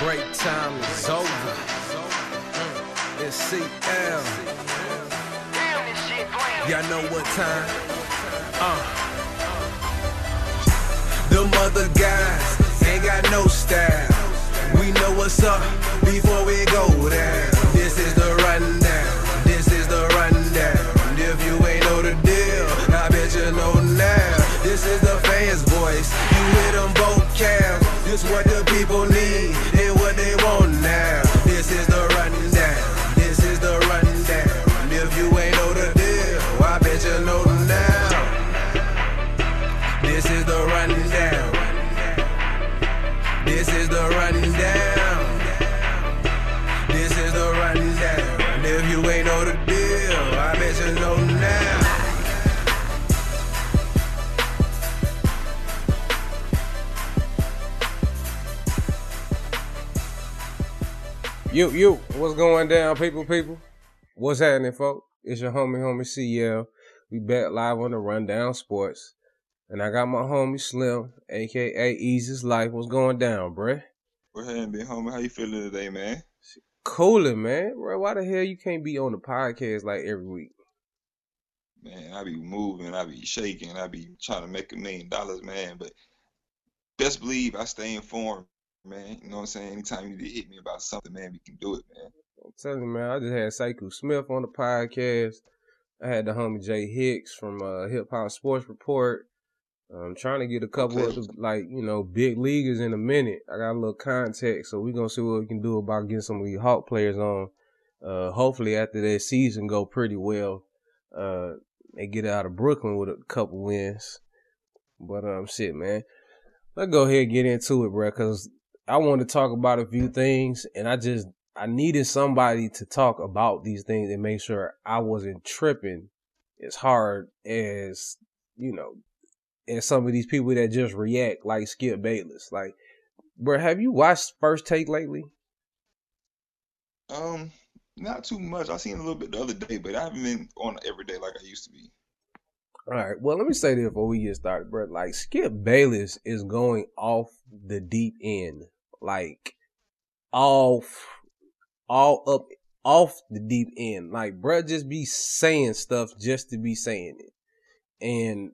Break time is over. It's CL. Y'all know what time? Uh. Them other guys ain't got no style. We know what's up before we go down. This is the rundown. This is the rundown. If you ain't know the deal, I bet you know now. This is the fans' voice. You hear them vocals. This what the people need You, you, what's going down, people, people? What's happening, folks? It's your homie, homie CL. We back live on the Rundown Sports. And I got my homie Slim, aka Easy's Life. What's going down, bruh? What's happening, homie? How you feeling today, man? Cooling, man. Bro, why the hell you can't be on the podcast like every week? Man, I be moving, I be shaking, I be trying to make a million dollars, man. But best believe I stay informed, man. You know what I'm saying? Anytime you need to hit me about something, man, we can do it, man. I'm telling you, man, I just had Seiku Smith on the podcast. I had the homie Jay Hicks from uh, Hip Hop Sports Report. I'm trying to get a couple Okay. of the, like you know big leaguers in a minute. I got a little contact, so we gonna see what we can do about getting some of these Hawk players on. Uh, hopefully after that season go pretty well, uh, they get out of Brooklyn with a couple wins. But um, shit, man, let's go ahead and get into it, bro, because I wanted to talk about a few things, and I just I needed somebody to talk about these things and make sure I wasn't tripping as hard as you know and some of these people that just react like Skip Bayless. Like, bro, have you watched First Take lately? Um, not too much. I seen a little bit the other day, but I haven't been on every day like I used to be. All right. Well, let me say this before we get started, bro. Like, Skip Bayless is going off the deep end, like off, all up, off the deep end. Like, bro, just be saying stuff just to be saying it, and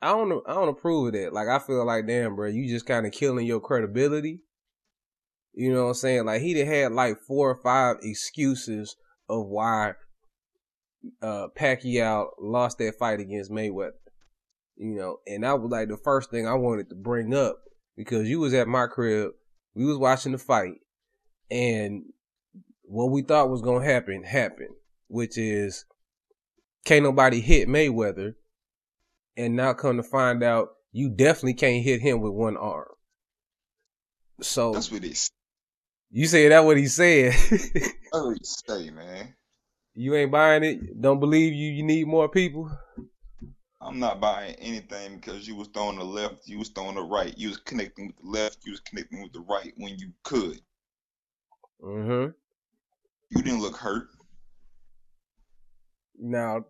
I don't, I don't approve of that. Like, I feel like, damn, bro, you just kind of killing your credibility. You know what I'm saying? Like, he had like four or five excuses of why uh Pacquiao lost that fight against Mayweather. You know, and that was like the first thing I wanted to bring up because you was at my crib, we was watching the fight, and what we thought was gonna happen happened, which is can't nobody hit Mayweather, and now come to find out you definitely can't hit him with one arm. So That's what s- you say that what he said. they say, man. you ain't buying it. Don't believe you. You need more people. I'm not buying anything because you was throwing the left, you was throwing the right, you was connecting with the left, you was connecting with the right when you could. Mm-hmm. You didn't look hurt. Now,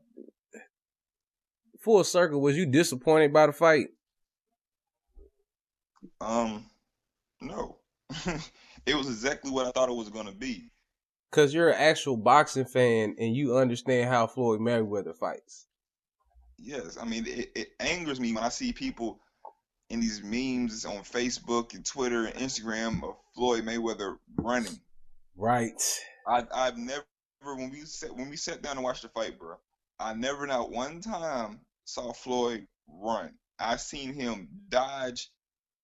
full circle, was you disappointed by the fight? Um, no. it was exactly what I thought it was gonna be. Cause you're an actual boxing fan and you understand how Floyd Mayweather fights. Yes, I mean it, it angers me when I see people in these memes on Facebook and Twitter and Instagram of Floyd Mayweather running. Right. I I've never when we sat when we sat down and watched the fight, bro. I never not one time saw Floyd run. I seen him dodge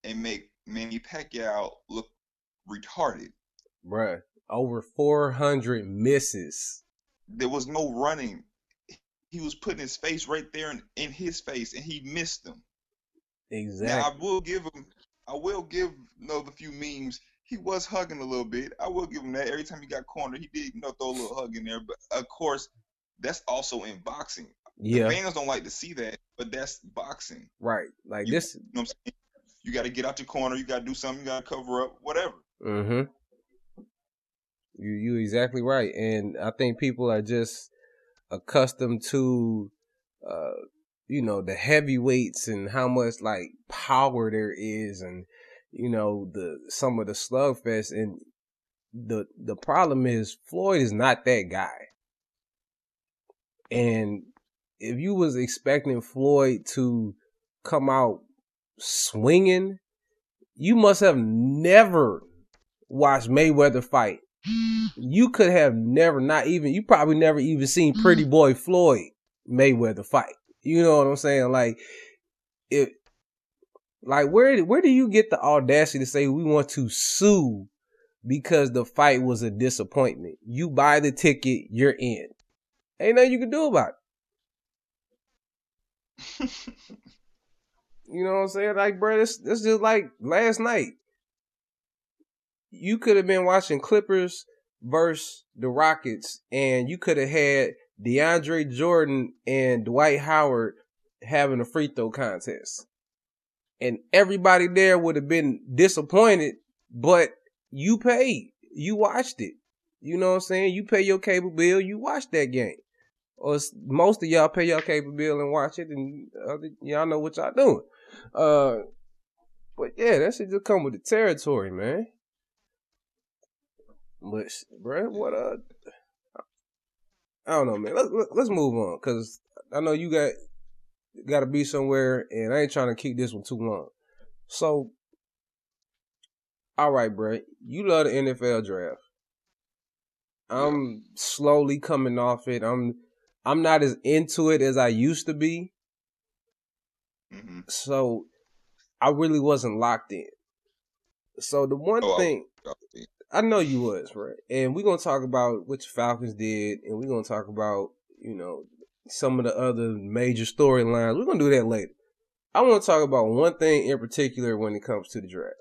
and make Manny Pacquiao look retarded. Bruh. Over 400 misses. There was no running. He was putting his face right there in, in his face, and he missed them. Exactly. Now I will give him, I will give you know the few memes. He was hugging a little bit. I will give him that. Every time he got cornered, he did you know throw a little hug in there. But of course, that's also in boxing. Yeah. The fans don't like to see that, but that's boxing. Right. Like You- this. You know what I'm saying? You got to get out your corner. You got to do something. You got to cover up. Whatever. Mm-hmm. You you exactly right, and I think people are just accustomed to, uh, you know, the heavyweights and how much like power there is, and you know, the some of the slugfest and the the problem is Floyd is not that guy. And if you was expecting Floyd to come out swinging, you must have never watched Mayweather fight. You could have never, not even, you probably never even seen mm-hmm. Pretty Boy Floyd Mayweather fight. You know what I'm saying? Like, it, like where where do you get the audacity to say we want to sue because the fight was a disappointment? You buy the ticket, you're in. Ain't nothing you can do about it. you know what I'm saying? Like, bro, this this just like last night. You could have been watching Clippers versus the Rockets, and you could have had DeAndre Jordan and Dwight Howard having a free throw contest and everybody there would have been disappointed, but you paid. You watched it. You know what I'm saying? You pay your cable bill, you watch that game. Or most of y'all pay your cable bill and watch it, and y'all know what y'all doing. Uh, but yeah, that should just come with the territory, man. But, bro, what uh, I don't know, man. Let's let's move on because I know you got got to be somewhere, and I ain't trying to keep this one too long. So, all right, bro, you love the NFL draft. I'm slowly coming off it. I'm I'm not as into it as I used to be. Mm-hmm. So, I really wasn't locked in. So the one oh, thing I know you was right, and we're gonna talk about what the Falcons did, and we're gonna talk about you know some of the other major storylines. We're gonna do that later. I want to talk about one thing in particular when it comes to the draft.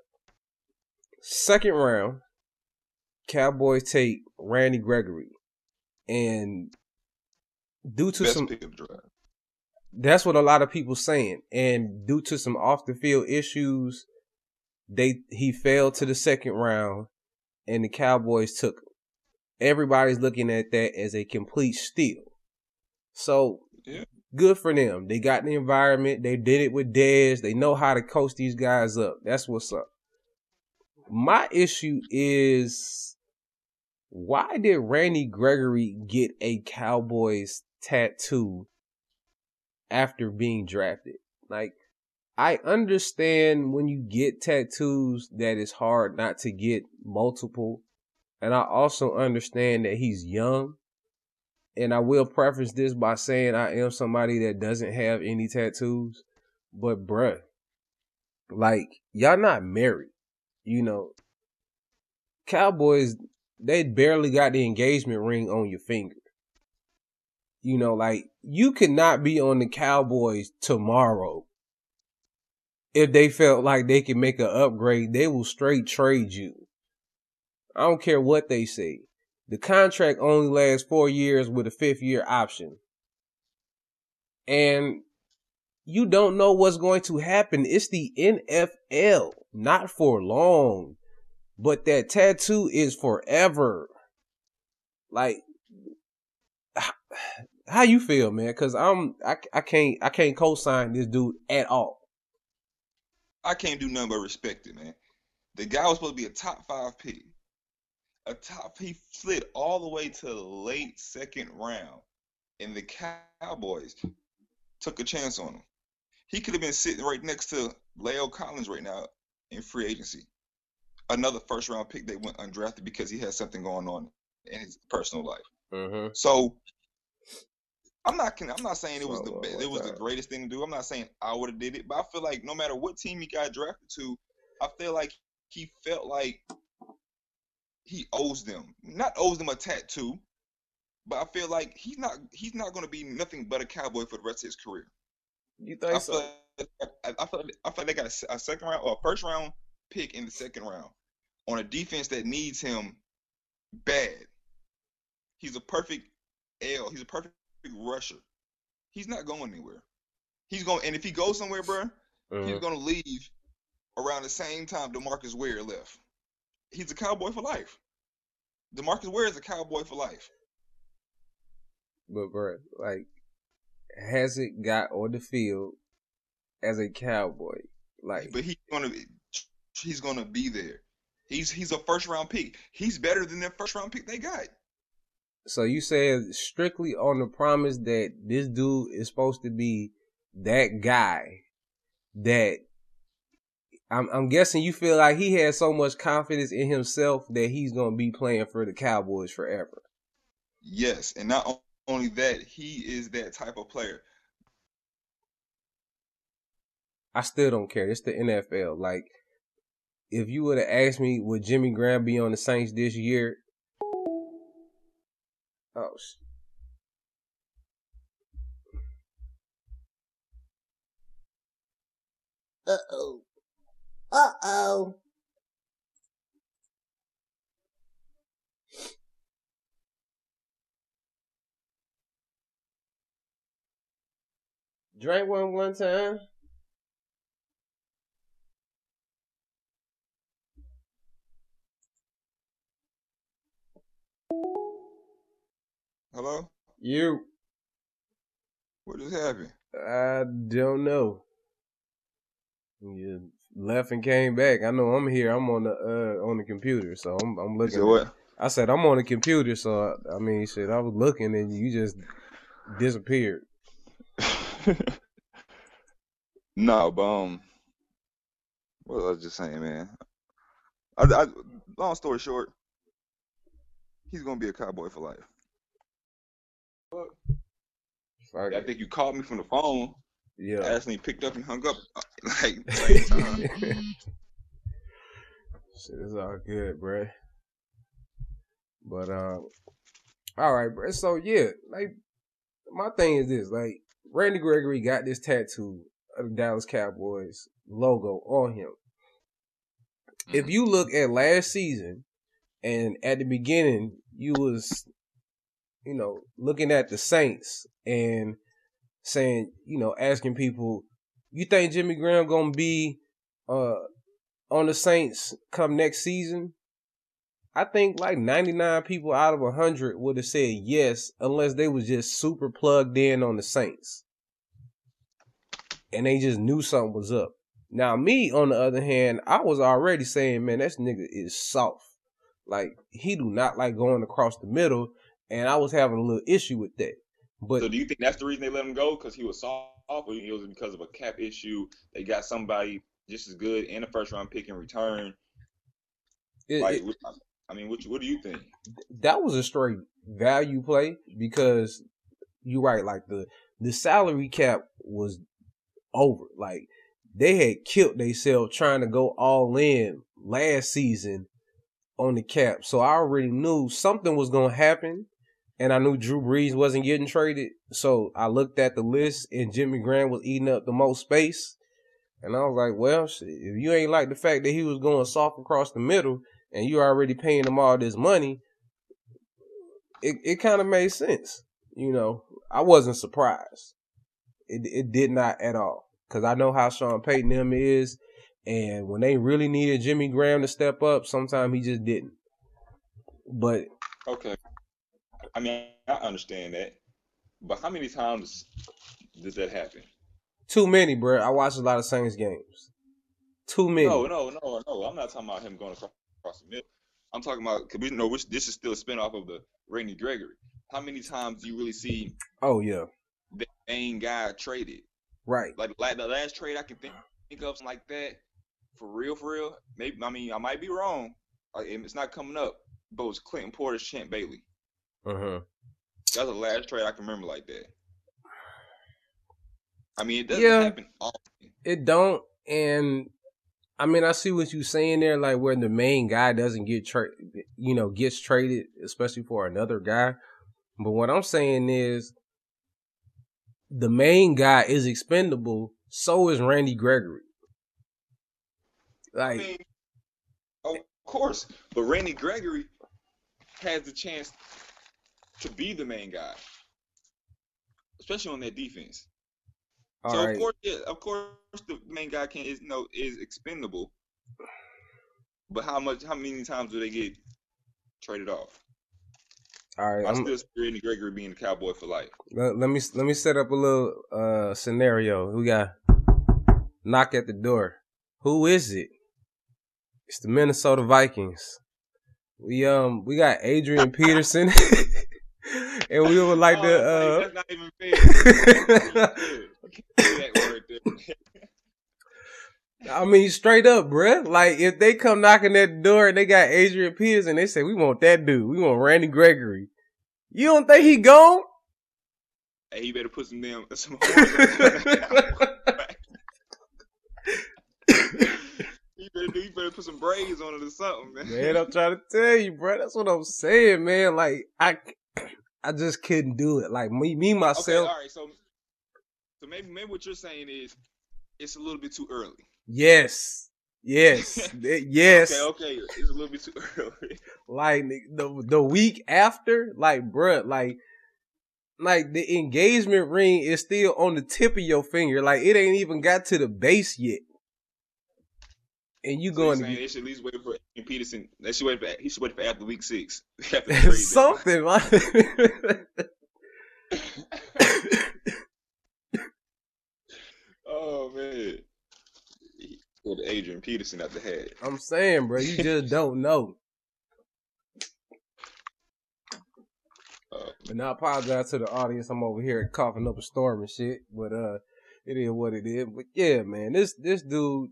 Second round, Cowboys take Randy Gregory, and due to Best some that's what a lot of people saying, and due to some off the field issues, they he fell to the second round, and the Cowboys took him. Everybody's looking at that as a complete steal. So yeah. good for them. They got the environment. They did it with Dez. They know how to coach these guys up. That's what's up. My issue is why did Randy Gregory get a Cowboys tattoo after being drafted? Like, I understand when you get tattoos that it's hard not to get multiple. And I also understand that he's young and I will preface this by saying I am somebody that doesn't have any tattoos, but bruh, like y'all not married, you know. Cowboys, they barely got the engagement ring on your finger. You know, like you could not be on the Cowboys tomorrow. If they felt like they could make an upgrade, they will straight trade you. I don't care what they say. The contract only lasts four years with a fifth year option. And you don't know what's going to happen. It's the NFL, not for long. But that tattoo is forever. Like, how you feel, man? Because I'm, I, I can't, I can't co-sign this dude at all. I can't do nothing but respect it, man. The guy was supposed to be a top five pick a top he slid all the way to the late second round, and the Cowboys took a chance on him. He could have been sitting right next to La'el Collins right now in free agency. Another first round pick they went undrafted because he had something going on in his personal life. Mm-hmm. So I'm not I'm not saying it was the it was the greatest thing to do. I'm not saying I would have did it, but I feel like no matter what team he got drafted to, I feel like he felt like he owes them. Not owes them a tattoo, but I feel like he's not he's not going to be nothing but a cowboy for the rest of his career. You think I so? Feel like, I, I, feel like, I feel like they got a, a second round or a first round pick in the second round on a defense that needs him bad. He's a perfect L. He's a perfect rusher. He's not going anywhere. He's going, and if he goes somewhere, bro, uh-huh. he's going to leave around the same time Demarcus Ware left he's a cowboy for life. Demarcus Ware is a cowboy for life. But bro, like, has it got on the field as a cowboy? Like, but he's gonna be. he's gonna be there. He's he's a first round pick. He's better than their first round pick they got. So you said strictly on the promise that this dude is supposed to be that guy that I'm, I'm guessing you feel like he has so much confidence in himself that he's going to be playing for the Cowboys forever. Yes, and not only that, he is that type of player. I still don't care. It's the NFL. Like, if you would have asked me, would Jimmy Graham be on the Saints this year? Oh, Uh oh. Uh oh. Drink one one time. Hello? You. What just happened? I don't know. You left and came back. I know I'm here. I'm on the uh on the computer, so I'm I'm You looking. said what? I said I'm on the computer, so I, I mean, shit. I was looking and you just disappeared. no, but um, what was I just saying, man? I, I, long story short, he's gonna be a cowboy for life. Fuck I think you called me from the phone, Yeah. accidentally picked up and hung up, uh, like same time. Shit, it's all good, bruh. But um, all right, bruh. So yeah, like my thing is this: like Randy Gregory got this tattoo of the Dallas Cowboys logo on him. If you look at last season, and at the beginning, you was, you know, looking at the Saints and saying, you know, asking people, you think Jimmy Graham gonna be uh on the Saints come next season? I think like 99 people out of 100 would have said yes unless they was just super plugged in on the Saints. And they just knew something was up. Now me on the other hand, I was already saying, man, this nigga is soft. Like he do not like going across the middle and I was having a little issue with that. But So do you think that's the reason they let him go? Because he was soft, or it was because of a cap issue? They got somebody just as good and a first round pick in return. it- Like, it- I mean, what what do you think? that was a straight value play because you're right. Like the the salary cap was over. Like they had killed themselves trying to go all in last season on the cap. So I already knew something was gonna happen, and I knew Drew Brees wasn't getting traded. So I looked at the list, and Jimmy Graham was eating up the most space. And I was like, well, if you ain't like the fact that he was going soft across the middle, and you already paying him all this money, it it kind of made sense. You know, I wasn't surprised. It it did not at all because I know how Sean Payton them is, and when they really needed Jimmy Graham to step up, sometimes he just didn't. But Okay. I mean, I understand that, but how many times does that happen? too many, bro. I watch a lot of Saints games. Too many. No, no, no, no. I'm not talking about him going across, across the middle. I'm talking about because we know which this is still a spinoff of the Randy Gregory. How many times do you really see Oh yeah, the main guy traded? right. Like like the last trade I can think, think of something like that. For real, for real. Maybe I mean I might be wrong. Uh, like, it's not coming up, but it was Clinton Portis Champ Bailey. Uh huh. That's the last trade I can remember like that. I mean, it doesn't Yeah. happen often. It don't, and I mean, I see what you're saying there, like where the main guy doesn't get tra- you know, gets traded, especially for another guy. But what I'm saying is, the main guy is expendable. So is Randy Gregory. I Like, mean, of course, but Randy Gregory has the chance to be the main guy, especially on that defense. all so right, of course, yeah, of course, the main guy can is no is expendable. But how much? How many times do they get traded off? all right. I I'm- still see Randy Gregory being the cowboy for life. let, let me let me set up a little uh scenario. We got knock at the door. Who is it? It's the Minnesota Vikings. We um we got Adrian Peterson, and we would like Oh, to. Uh, that's not even fair. That's not even fair. Can't say that word there. I mean, straight up, bruh. Like if they come knocking at the door and they got Adrian Peterson, they say we want that dude. We want Randy Gregory. You don't think he gone? Hey, you better put some damn some. you better do. You better put some braids on it or something, man. Man, I'm trying to tell you, bro. That's what I'm saying, man. Like I, I just couldn't do it. Like me, me myself. Okay, all right. So, so maybe maybe what you're saying is it's a little bit too early. Yes, yes, yes. Okay, okay, it's a little bit too early. Like the the week after, like bruh, like. Like the engagement ring is still on the tip of your finger. Like it ain't even got to the base yet. And you going to get they should at least wait for Adrian Peterson. They should wait for he should wait for after week six. After something, man. oh man, With Adrian Peterson at the head. I'm saying, bro, you just don't know. Uh, And I apologize to the audience. I'm over here coughing up a storm and shit, but uh, it is what it is. But yeah, man, this this dude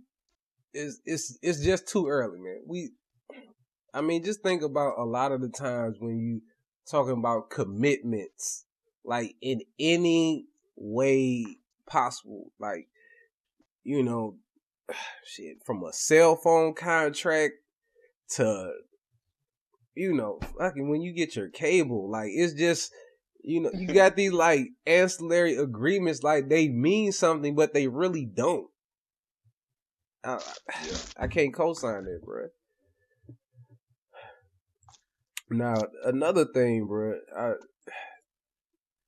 is it's it's just too early, man. We, I mean, just think about a lot of the times when you talking about commitments, like in any way possible, like you know, shit from a cell phone contract to you know, fucking when you get your cable, like it's just you know, you got these like ancillary agreements like they mean something, but they really don't. I, Yeah. I can't co-sign that, bro. Now another thing, bro. I,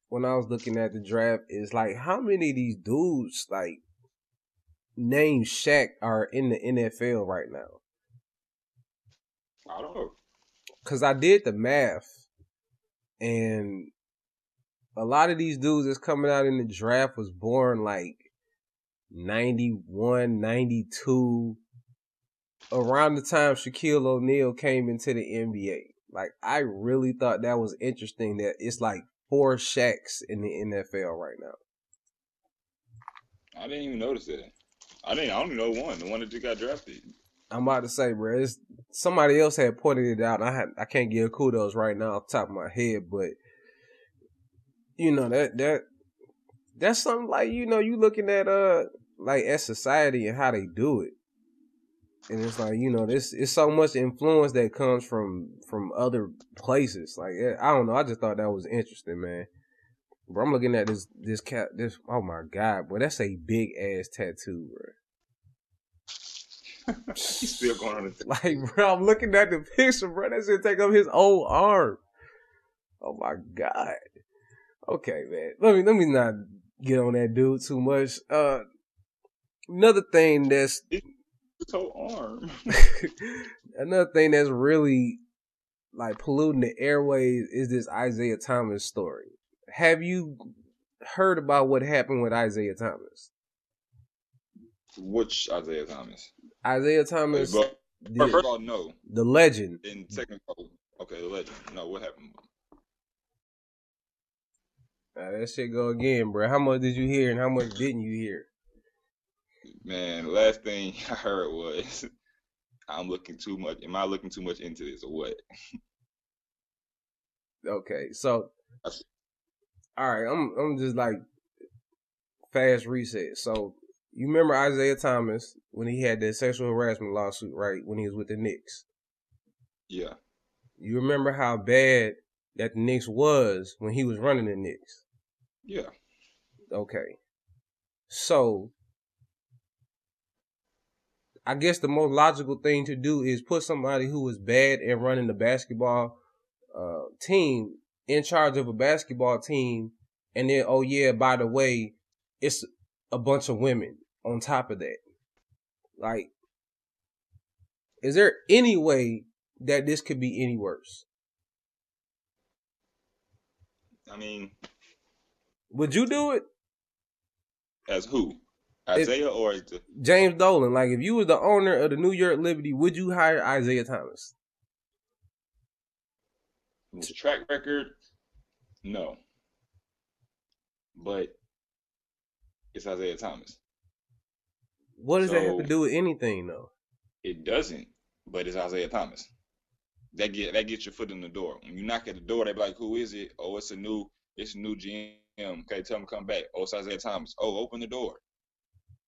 when I was looking at the draft, is like how many of these dudes like named Shaq are in the NFL right now? I don't know. Cause I did the math, and a lot of these dudes that's coming out in the draft was born like 91, 92, around the time Shaquille O'Neal came into the NBA. Like I really thought that was interesting that it's like four Shaqs in the NFL right now. I didn't even notice that. I didn't. I only know one. The one that just got drafted. I'm about to say, bro, it's, somebody else had pointed it out. I had, I can't give kudos right now off the top of my head, but you know that that that's something like you know you looking at uh like at society and how they do it, and it's like you know this it's so much influence that comes from from other places. Like eh, I don't know, I just thought that was interesting, man. Bro, I'm looking at this this cat this oh my god, boy, that's a big ass tattoo, bro. He's still going on. The Like, bro, I'm looking at the picture, bro. That should take up his whole arm. Oh my god. Okay, man. Let me let me not get on that dude too much. Uh, another thing that's whole arm. another thing that's really like polluting the airways is this Isaiah Thomas story. Have you heard about what happened with Isaiah Thomas? Which Isaiah Thomas? Isaiah Thomas, But the, first of all, no. the legend. And second of okay, the legend. No, what happened? That shit go again, bro. How much did you hear and how much didn't you hear? Man, last thing I heard was, "I'm looking too much. Am I looking too much into this or what?" Okay, so all right, I'm I'm just like fast reset. So you remember Isaiah Thomas when he had that sexual harassment lawsuit, right? When he was with the Knicks. Yeah, You remember how bad that the Knicks was when he was running the Knicks. Yeah. Okay. So I guess the most logical thing to do is put somebody who is bad at running the basketball uh, team in charge of a basketball team, and then oh yeah, by the way, it's a bunch of women on top of that. Like, is there any way that this could be any worse? I mean, Would you do it? as who? Isaiah or the, James Dolan. Like, if you was the owner of the New York Liberty, would you hire Isaiah Thomas? his track record? No. But it's Isaiah Thomas. What does that have to do with anything, though? It doesn't, but it's Isaiah Thomas. That get that gets your foot in the door. When you knock at the door, they be like, "Who is it? Oh, it's a new, it's a new GM. Okay, tell him to come back. Oh, it's Isaiah Thomas. Oh, open the door.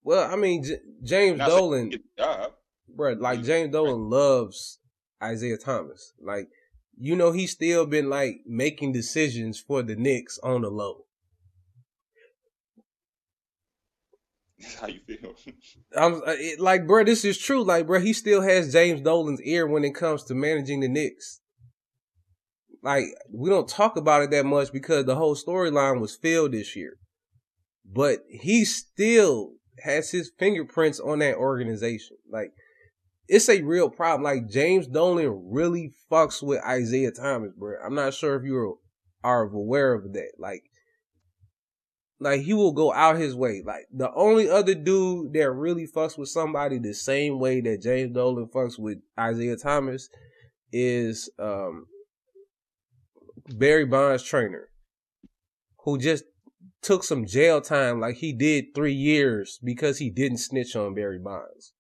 Well, I mean, J- James Not Dolan, job. bro, like James Dolan loves Isaiah Thomas. Like, you know, he's still been like making decisions for the Knicks on the low. That's how you feel. I'm uh, it, like, bro, this is true. Like, bro, he still has James Dolan's ear when it comes to managing the Knicks. Like, we don't talk about it that much because the whole storyline was filled this year. But he still has his fingerprints on that organization. Like, it's a real problem. Like, James Dolan really fucks with Isaiah Thomas, bro. I'm not sure if you are aware of that. Like, like he will go out his way. Like the only other dude that really fucks with somebody the same way that James Dolan fucks with Isaiah Thomas is um Barry Bonds trainer, who just took some jail time like he did three years because he didn't snitch on Barry Bonds.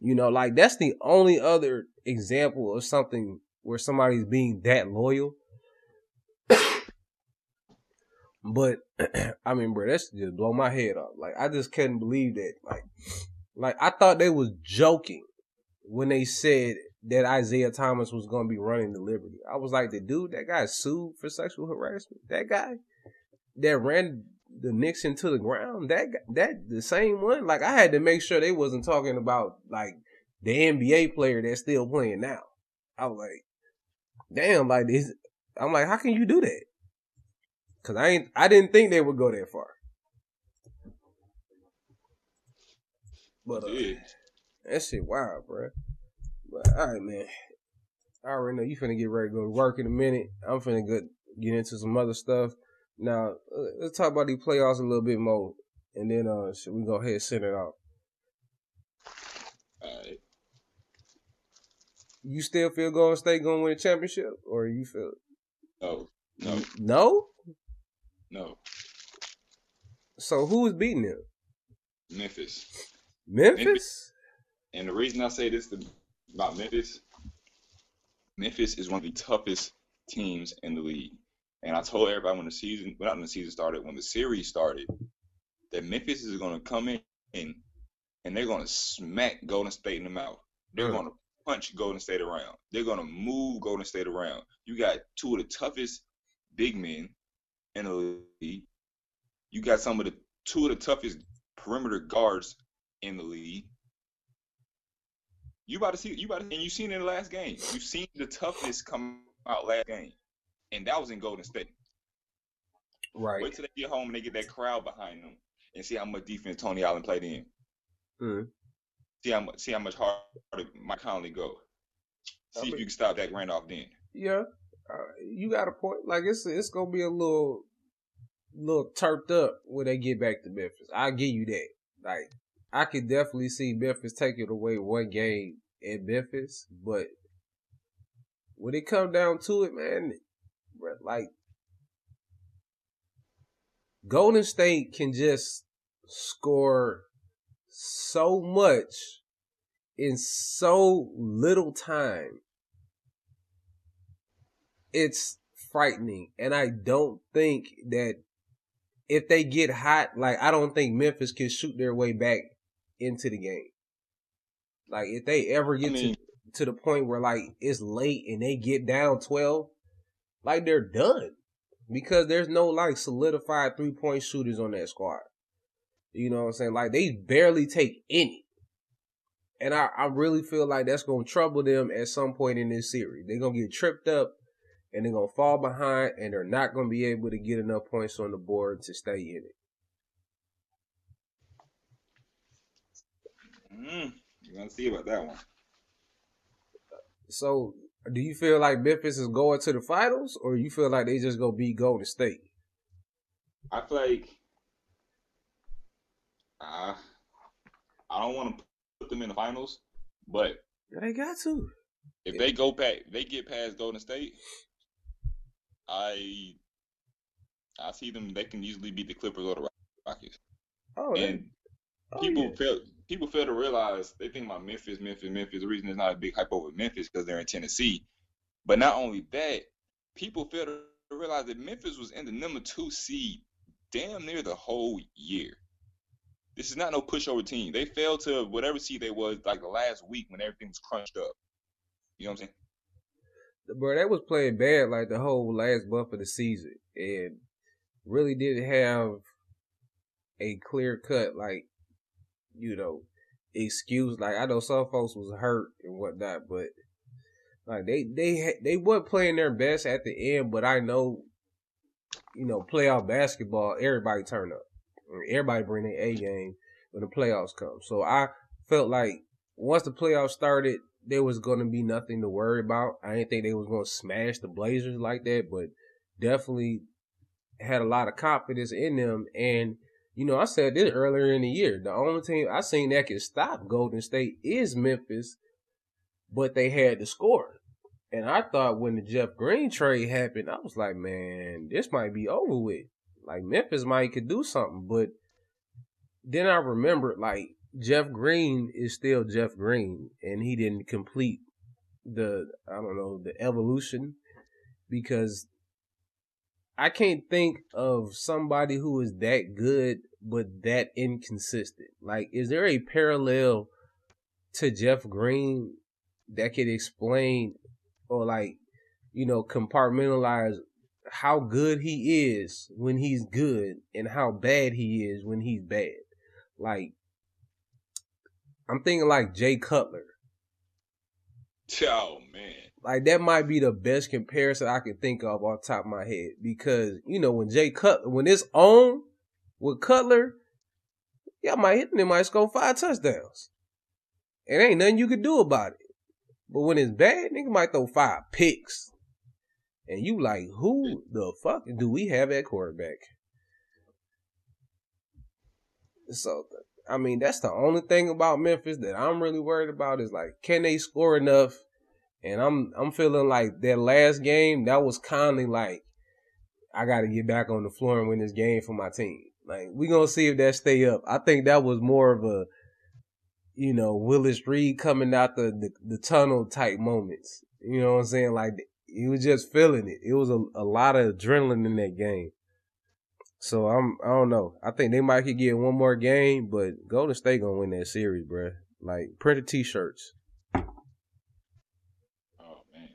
You know, like that's the only other example of something where somebody's being that loyal. But I mean, bro, that's just blow my head off. Like I just couldn't believe that. Like, like I thought they was joking when they said that Isaiah Thomas was gonna be running the Liberty. I was like, the dude that got sued for sexual harassment, that guy that ran the Knicks into the ground, that that the same one. Like I had to make sure they wasn't talking about like the NBA player that's still playing now. I was like, damn, like this. I'm like, how can you do that? Cause I ain't, I didn't think they would go that far. But uh, that shit wild, bro. But all right, man. I already know you finna get ready to go to work in a minute. I'm finna go get into some other stuff. Now uh, let's talk about these playoffs a little bit more, and then uh, should we go ahead and send it off? Alright. You still feel Golden State gonna win a championship, or you feel No. No. no? No. So who is beating them? Memphis. Memphis. And the reason I say this to- about Memphis, Memphis is one of the toughest teams in the league. And I told everybody when the season, well, not when the season started, when the series started, that Memphis is going to come in and and they're going to smack Golden State in the mouth. They're going to punch Golden State around. They're going to move Golden State around. You got two of the toughest big men in the league. You got some of the two of the toughest perimeter guards in the league. You about to see you about to, and you seen it in the last game. You've seen the toughness come out last game, and that was in Golden State. Right. Wait till they get home and they get that crowd behind them, and see how much defense Tony Allen played in. Mm. See how much see how much harder Mike Conley go. I See if you can stop Zach Randolph then. Yeah, uh, you got a point. Like it's it's gonna be a little, little turfed up when they get back to Memphis. I'll give you that. Like I could definitely see Memphis taking away one game in Memphis, but when it come down to it, man, like Golden State can just score so much in so little time it's frightening. And I don't think that if they get hot, like I don't think Memphis can shoot their way back into the game. Like if they ever get mean- to to the point where like it's late and they get down twelve, like they're done. Because there's no like solidified three point shooters on that squad. You know what I'm saying? Like they barely take any. And I, I really feel like that's gonna trouble them at some point in this series. They're gonna get tripped up and they're gonna fall behind and they're not gonna be able to get enough points on the board to stay in it. Mm, you're gonna see about that one. So do you feel like Memphis is going to the finals or you feel like they just gonna beat Golden State? I feel like I I don't want to put them in the finals, but They got to. if they go back, they get past Golden State. I I see them. They can easily beat the Clippers or the Rockets. Oh, they, And oh, people yeah. People fail to realize they think about Memphis, Memphis, Memphis. The reason there's not a big hype over Memphis because they're in Tennessee. But not only that, people fail to realize that Memphis was in the number two seed damn near the whole year. This is not no pushover team. They fell to whatever seed they was like the last week when everything was crunched up. You know what I'm saying? bro, they was playing bad like the whole last month of the season, and really didn't have a clear cut like you know excuse. Like I know some folks was hurt and whatnot, but like they they they weren't playing their best at the end. But I know you know playoff basketball, everybody turn up, everybody bring their A game when the playoffs come. So I felt like once the playoffs started, there was to be nothing to worry about. I didn't think they was to smash the Blazers like that, but definitely had a lot of confidence in them. And you know, I said this earlier in the year. The only team I seen that could stop Golden State is Memphis, but they had to score. And I thought when the Jeff Green trade happened, I was like, man, this might be over with. Like Memphis might could do something, but then I remembered like Jeff Green is still Jeff Green, and he didn't complete the I don't know the evolution because I can't think of somebody who is that good but that inconsistent. Like, is there a parallel to Jeff Green that could explain or like you know compartmentalize how good he is when he's good and how bad he is when he's bad? Like, I'm thinking like Jay Cutler. Oh man. Like that might be the best comparison I can think of off top of my head because you know when Jay Cutler when it's on with Cutler, y'all might hit him, might score five touchdowns. It ain't nothing you could do about it. But when it's bad, nigga might throw five picks, and you like who the fuck do we have at quarterback? So I mean that's the only thing about Memphis that I'm really worried about is like can they score enough and I'm I'm feeling like that last game that was kindly like I got to get back on the floor and win this game for my team. Like we gonna see if that stay up. I think that was more of a you know Willis Reed coming out the the, the tunnel type moments. You know what I'm saying? Like he was just feeling it. It was a, a lot of adrenaline in that game. So I'm I don't know. I think they might could get one more game, but Golden State gonna win that series, bruh. Like printed T-shirts. Oh man.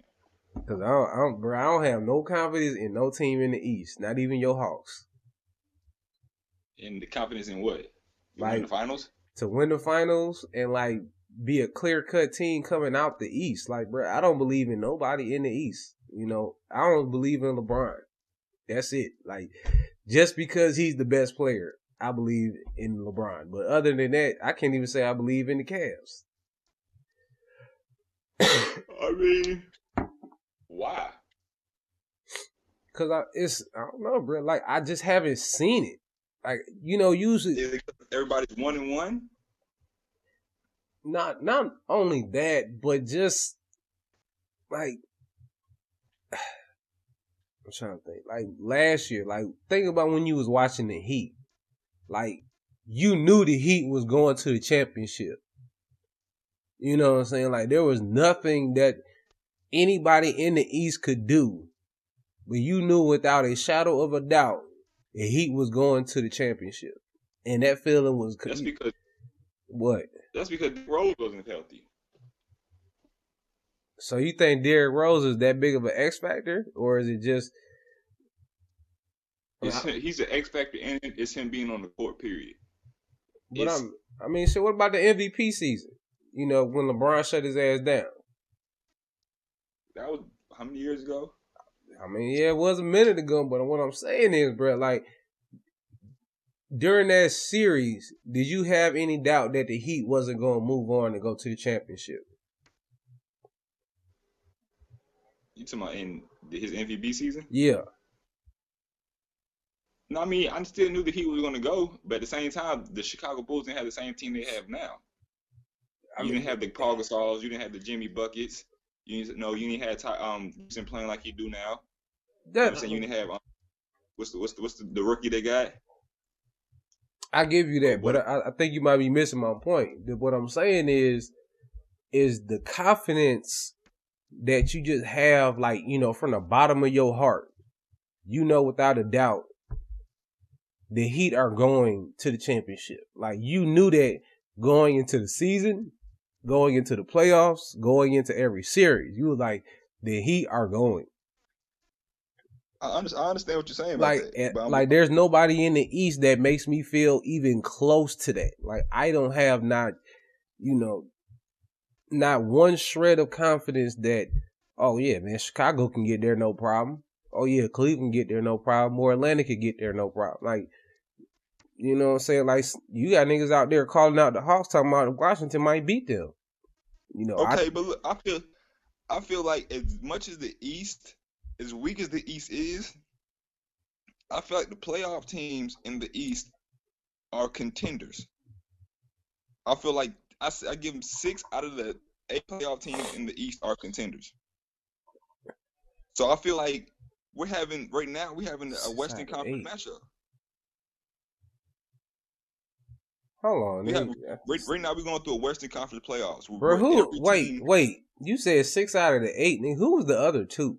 Cause I don't, I don't, bro, I don't have no confidence in no team in the East, not even your Hawks, And the confidence in what? You win Like- the finals? to win the finals and like be a clear cut team coming out the East. Like, bro, I don't believe in nobody in the East. You know, I don't believe in LeBron. That's it. Like, just because he's the best player, I believe in LeBron. But other than that, I can't even say I believe in the Cavs. I mean, why? Cause I, it's I don't know, bro. Like, I just haven't seen it. Like, you know, usually Is it 'cause everybody's one and one? not not only that, but just like I'm trying to think. Like last year, like think about when you was watching the Heat. Like you knew the Heat was going to the championship. You know what I'm saying? Like there was nothing that anybody in the East could do. But you knew without a shadow of a doubt the Heat was going to the championship. And that feeling was That's because what? that's because Rose wasn't healthy. So you think Derrick Rose is that big of an X factor, or is it just? He's an X factor, and it's him being on the court. Period. But It's- I'm, I mean, so what about the MVP season? You know, when LeBron shut his ass down. That was how many years ago? I mean, yeah, it was a minute ago, but what I'm saying is, bro, like during that series, did you have any doubt that the Heat wasn't going to move on and go to the championship? You talking about in his MVP season? Yeah, No, I mean I still knew that he was going to go, but at the same time, the Chicago Bulls didn't have the same team they have now. I you mean, didn't have the Paul Gasols, you didn't have the Jimmy buckets. You no, you didn't have Ty, um Houston playing like you do now. You know I'm saying you didn't have um, what's the what's the what's the, the rookie they got? I give you that, But but I, I think you might be missing my point. What I'm saying is, is the confidence that you just have, like you know, from the bottom of your heart, you know, without a doubt, the Heat are going to the championship. Like you knew that going into the season, going into the playoffs, going into every series. You were like, the Heat are going. I, understand what you're saying like that. and- but I'm- like there's nobody in the east that makes me feel even close to that like i don't have not you know not one shred of confidence that oh yeah man chicago can get there no problem oh yeah cleveland get there no problem or atlanta can get there no problem like you know what i'm saying like you got niggas out there calling out the hawks talking about washington might beat them you know Okay, I, but look, I feel I feel like as much as the East, as weak as the East is, I feel like the playoff teams in the East are contenders. I feel like I, I give them six out of the eight playoff teams in the East are contenders. So I feel like we're having right now we're having a Western Conference eight. matchup. Hold on We have- Right, right now we're going through a Western Conference playoffs. Bro, who? Wait, team- wait. You said six out of the eight. Nigga, who was the other two?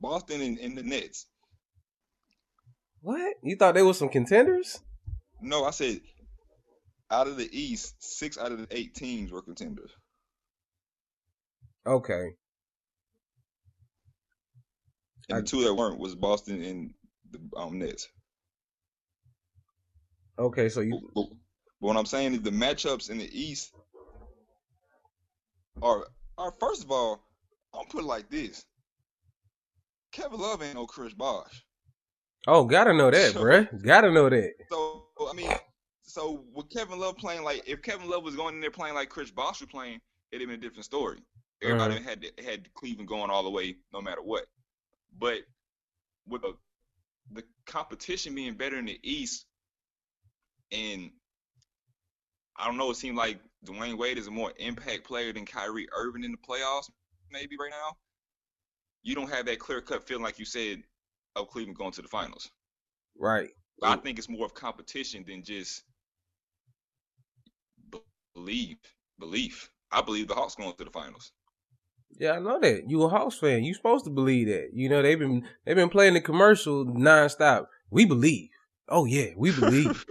Boston and, and the Nets. What? You thought they were some contenders? No, I said out of the East, six out of the eight teams were contenders. Okay. And I- the two that weren't was Boston and the um, Nets. Okay, so you but- but what I'm saying is the matchups in the East are are first of all, I'm put it like this. Kevin Love ain't no Chris Bosh. Oh, gotta know that, So- bruh. Gotta know that. So I mean, so with Kevin Love playing like if Kevin Love was going in there playing like Chris Bosh was playing, it'd have been a different story. Everybody Uh-huh. had had Cleveland going all the way, no matter what. But with the the competition being better in the East, and I don't know, it seemed like Dwyane Wade is a more impact player than Kyrie Irving in the playoffs, maybe right now. You don't have that clear cut feeling like you said of Cleveland going to the finals. Right. I think it's more of competition than just believe belief. I believe the Hawks going to the finals. Yeah, I know that. You a Hawks fan. You supposed to believe that. You know, they've been they've been playing the commercial nonstop. We believe. Oh yeah, we believe.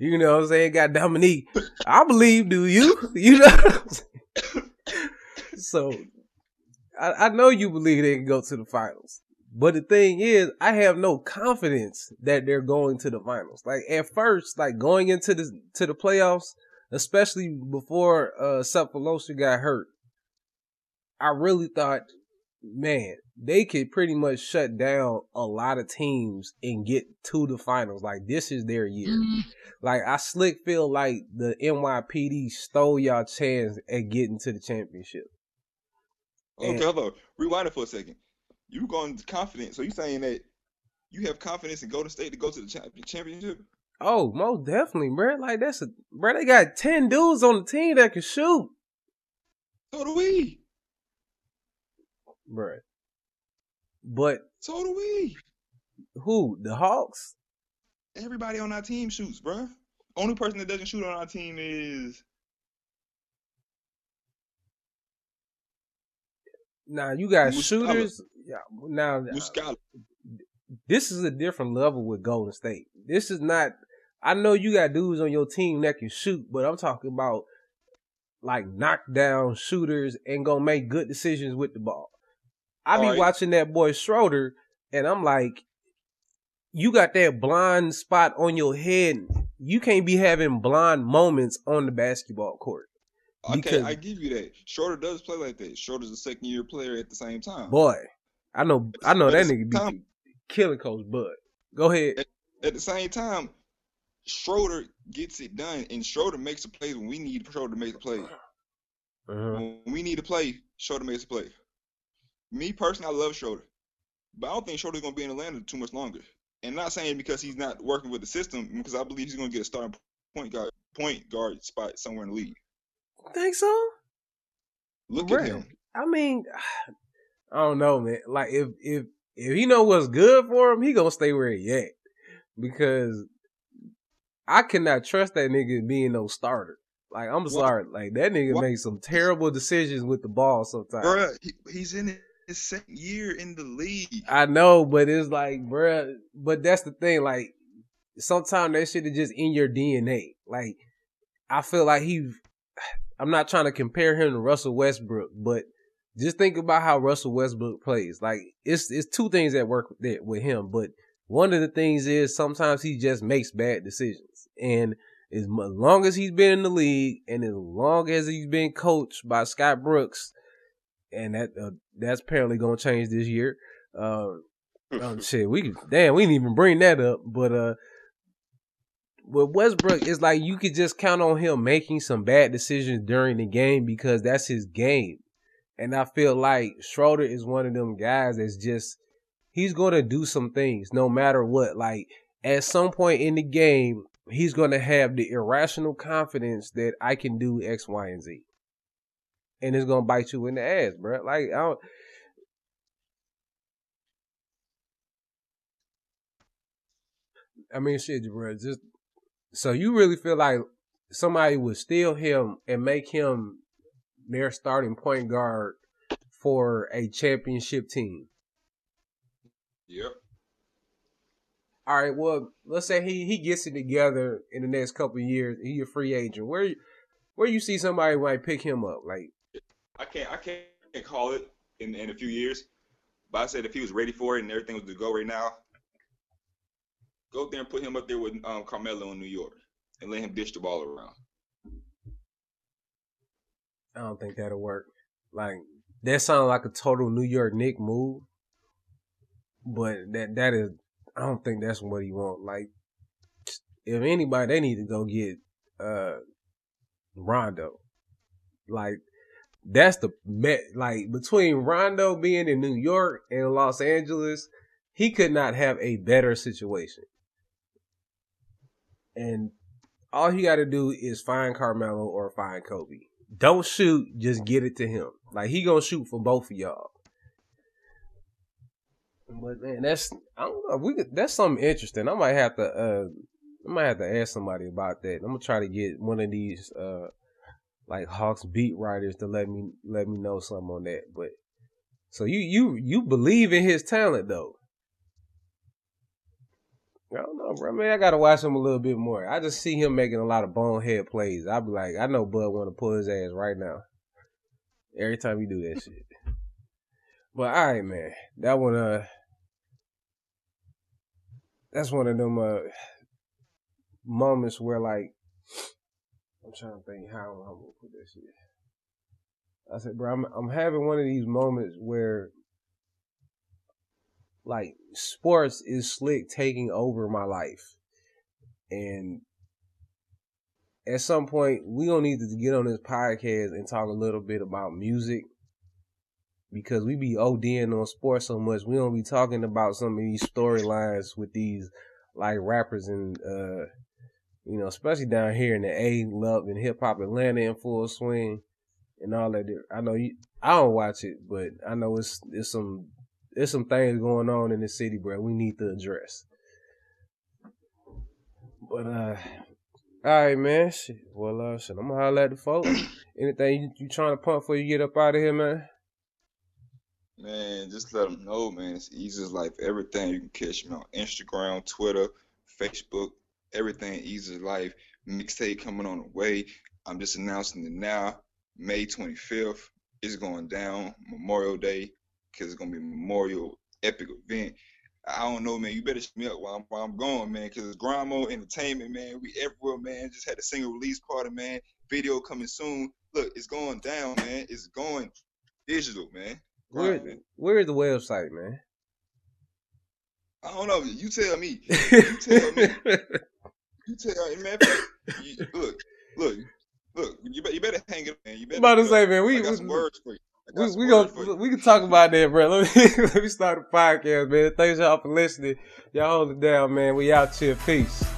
you know what I'm saying? Got Dominique. I believe, do you? You know what I'm saying? So I, I know you believe they can go to the finals. But the thing is, I have no confidence that they're going to the finals. Like at first, like going into the to the playoffs, especially before uh Sefolosha got hurt, I really thought, man, they could pretty much shut down a lot of teams and get to the finals. Like this is their year. Mm-hmm. Like I slick feel like the NYPD stole y'all chance at getting to the championship. Okay, And- hold on. Rewind it for a second. You going confident? So you saying that you have confidence in Golden State to go to the champ- championship? Oh, most definitely, bro. Like that's a bro. They got ten dudes on the team that can shoot, So do we. Bro. But So do we. who? The Hawks? Everybody on our team shoots, bruh. Only person that doesn't shoot on our team is Now you got Muscala. shooters. Yeah. Now Muscala. this is a different level with Golden State. This is not. I know you got dudes on your team that can shoot, but I'm talking about like knockdown shooters and gonna make good decisions with the ball. I be Alright. watching that boy Schroeder, and I'm like, you got that blind spot on your head. You can't be having blind moments on the basketball court, Okay, I give you that. Schroeder does play like that. Schroeder's a second year player at the same time. boy. I know, I know that nigga be time- killing Coach Bud. Go ahead. At the same time, Schroeder gets it done, and Schroeder makes the plays when we need Schroeder to make the play. Uh-huh. When we need to play, Schroeder makes the play. Me personally, I love Schroeder, but I don't think Schroeder's gonna be in Atlanta too much longer. and not saying because he's not working with the system, because I believe he's going to get a starting point guard point guard spot somewhere in the league. Think so? Look at him. I mean, I don't know, man. Like if if if he know what's good for him, he gonna stay where he at because I cannot trust that nigga being no starter. Like I'm Why- sorry, like that nigga why- makes some terrible decisions with the ball sometimes. Bruh, he, he's in his second year in the league. I know, but it's like, bruh, but that's the thing. Like, sometimes that shit is just in your DNA. Like, I feel like he, I'm not trying to compare him to Russell Westbrook, but just think about how Russell Westbrook plays. Like, it's it's two things that work that, with him, but one of the things is sometimes he just makes bad decisions. And as long as he's been in the league, and as long as he's been coached by Scott Brooks, and that uh, that's apparently gonna change this year. Uh, oh shit, we damn, we didn't even bring that up. But uh, with Westbrook, it's like you could just count on him making some bad decisions during the game because that's his game. And I feel like Schroeder is one of them guys that's just he's gonna do some things no matter what. Like at some point in the game, he's gonna have the irrational confidence that I can do X, Y, and Z. And it's gonna bite you in the ass, bro. Like I don't I mean, shit, bro. Just so you really feel like somebody would steal him and make him their starting point guard for a championship team. Yep. All right, well, let's say he he gets it together in the next couple of years. He a free agent. Where where you see somebody might pick him up? Like, I can't I can't call it in in a few years, but I said if he was ready for it and everything was to go right now, go there and put him up there with um, Carmelo in New York and let him dish the ball around. I don't think that'll work. Like that sounds like a total New York Knick move, but that that is I don't think that's what he want. Like if anybody, they need to go get uh Rondo. Like that's the met. Like between Rondo being in New York and Los Angeles, he could not have a better situation. And all he got to do is find Carmelo or find Kobe. Don't shoot, just get it to him. Like he gonna shoot for both of y'all. But man, that's I don't know. We could, that's something interesting. I might have to uh I might have to ask somebody about that. I'm gonna try to get one of these uh like Hawks beat writers to let me let me know something on that. But so you you you believe in his talent though. I don't know, bro. Man, I gotta watch him a little bit more. I just see him making a lot of bonehead plays. I'll be like, I know Bud want to pull his ass right now. Every time you do that shit. But all right, man. That one, uh, that's one of them uh moments where like I'm trying to think how I'm gonna put this shit. I said, bro, I'm I'm having one of these moments where like sports is slick taking over my life. And at some point we gonna need to get on this podcast and talk a little bit about music. Because we be ODing on sports so much, we don't be talking about some of these storylines with these like rappers and uh you know, especially down here in the A love and hip hop Atlanta in full swing and all that. I know you I don't watch it, but I know it's it's some there's some things going on in the city, bro. We need to address. But uh, all right, man. Shit. Well, uh, shit. I'm gonna holler at the folks. Anything you, you trying to pump for you get up out of here, man? Man, just let them know, man. It's easy as life. Everything you can catch me on Instagram, Twitter, Facebook, everything easy life. Mixtape coming on the way. I'm just announcing it now. May 25th is going down Memorial Day because it's gonna be a Memorial epic event. I don't know, man. You better shut me up while I'm, while I'm going, man. Because it's Grimo Entertainment, man. We everywhere, man. Just had a single release party, man. Video coming soon. Look, it's going down, man. It's going digital, man. Where man. Where's the website, man? I don't know. You tell me. You tell me. You tell man. You, look, look, look. You, better, you better hang it, man. You better. I'm about to look, say, man, we, I got we some words for you. We, we gonna we can talk about that, bro. Let me let me start the podcast, man. Thanks y'all for listening. Y'all hold it down, man. We out here. Peace.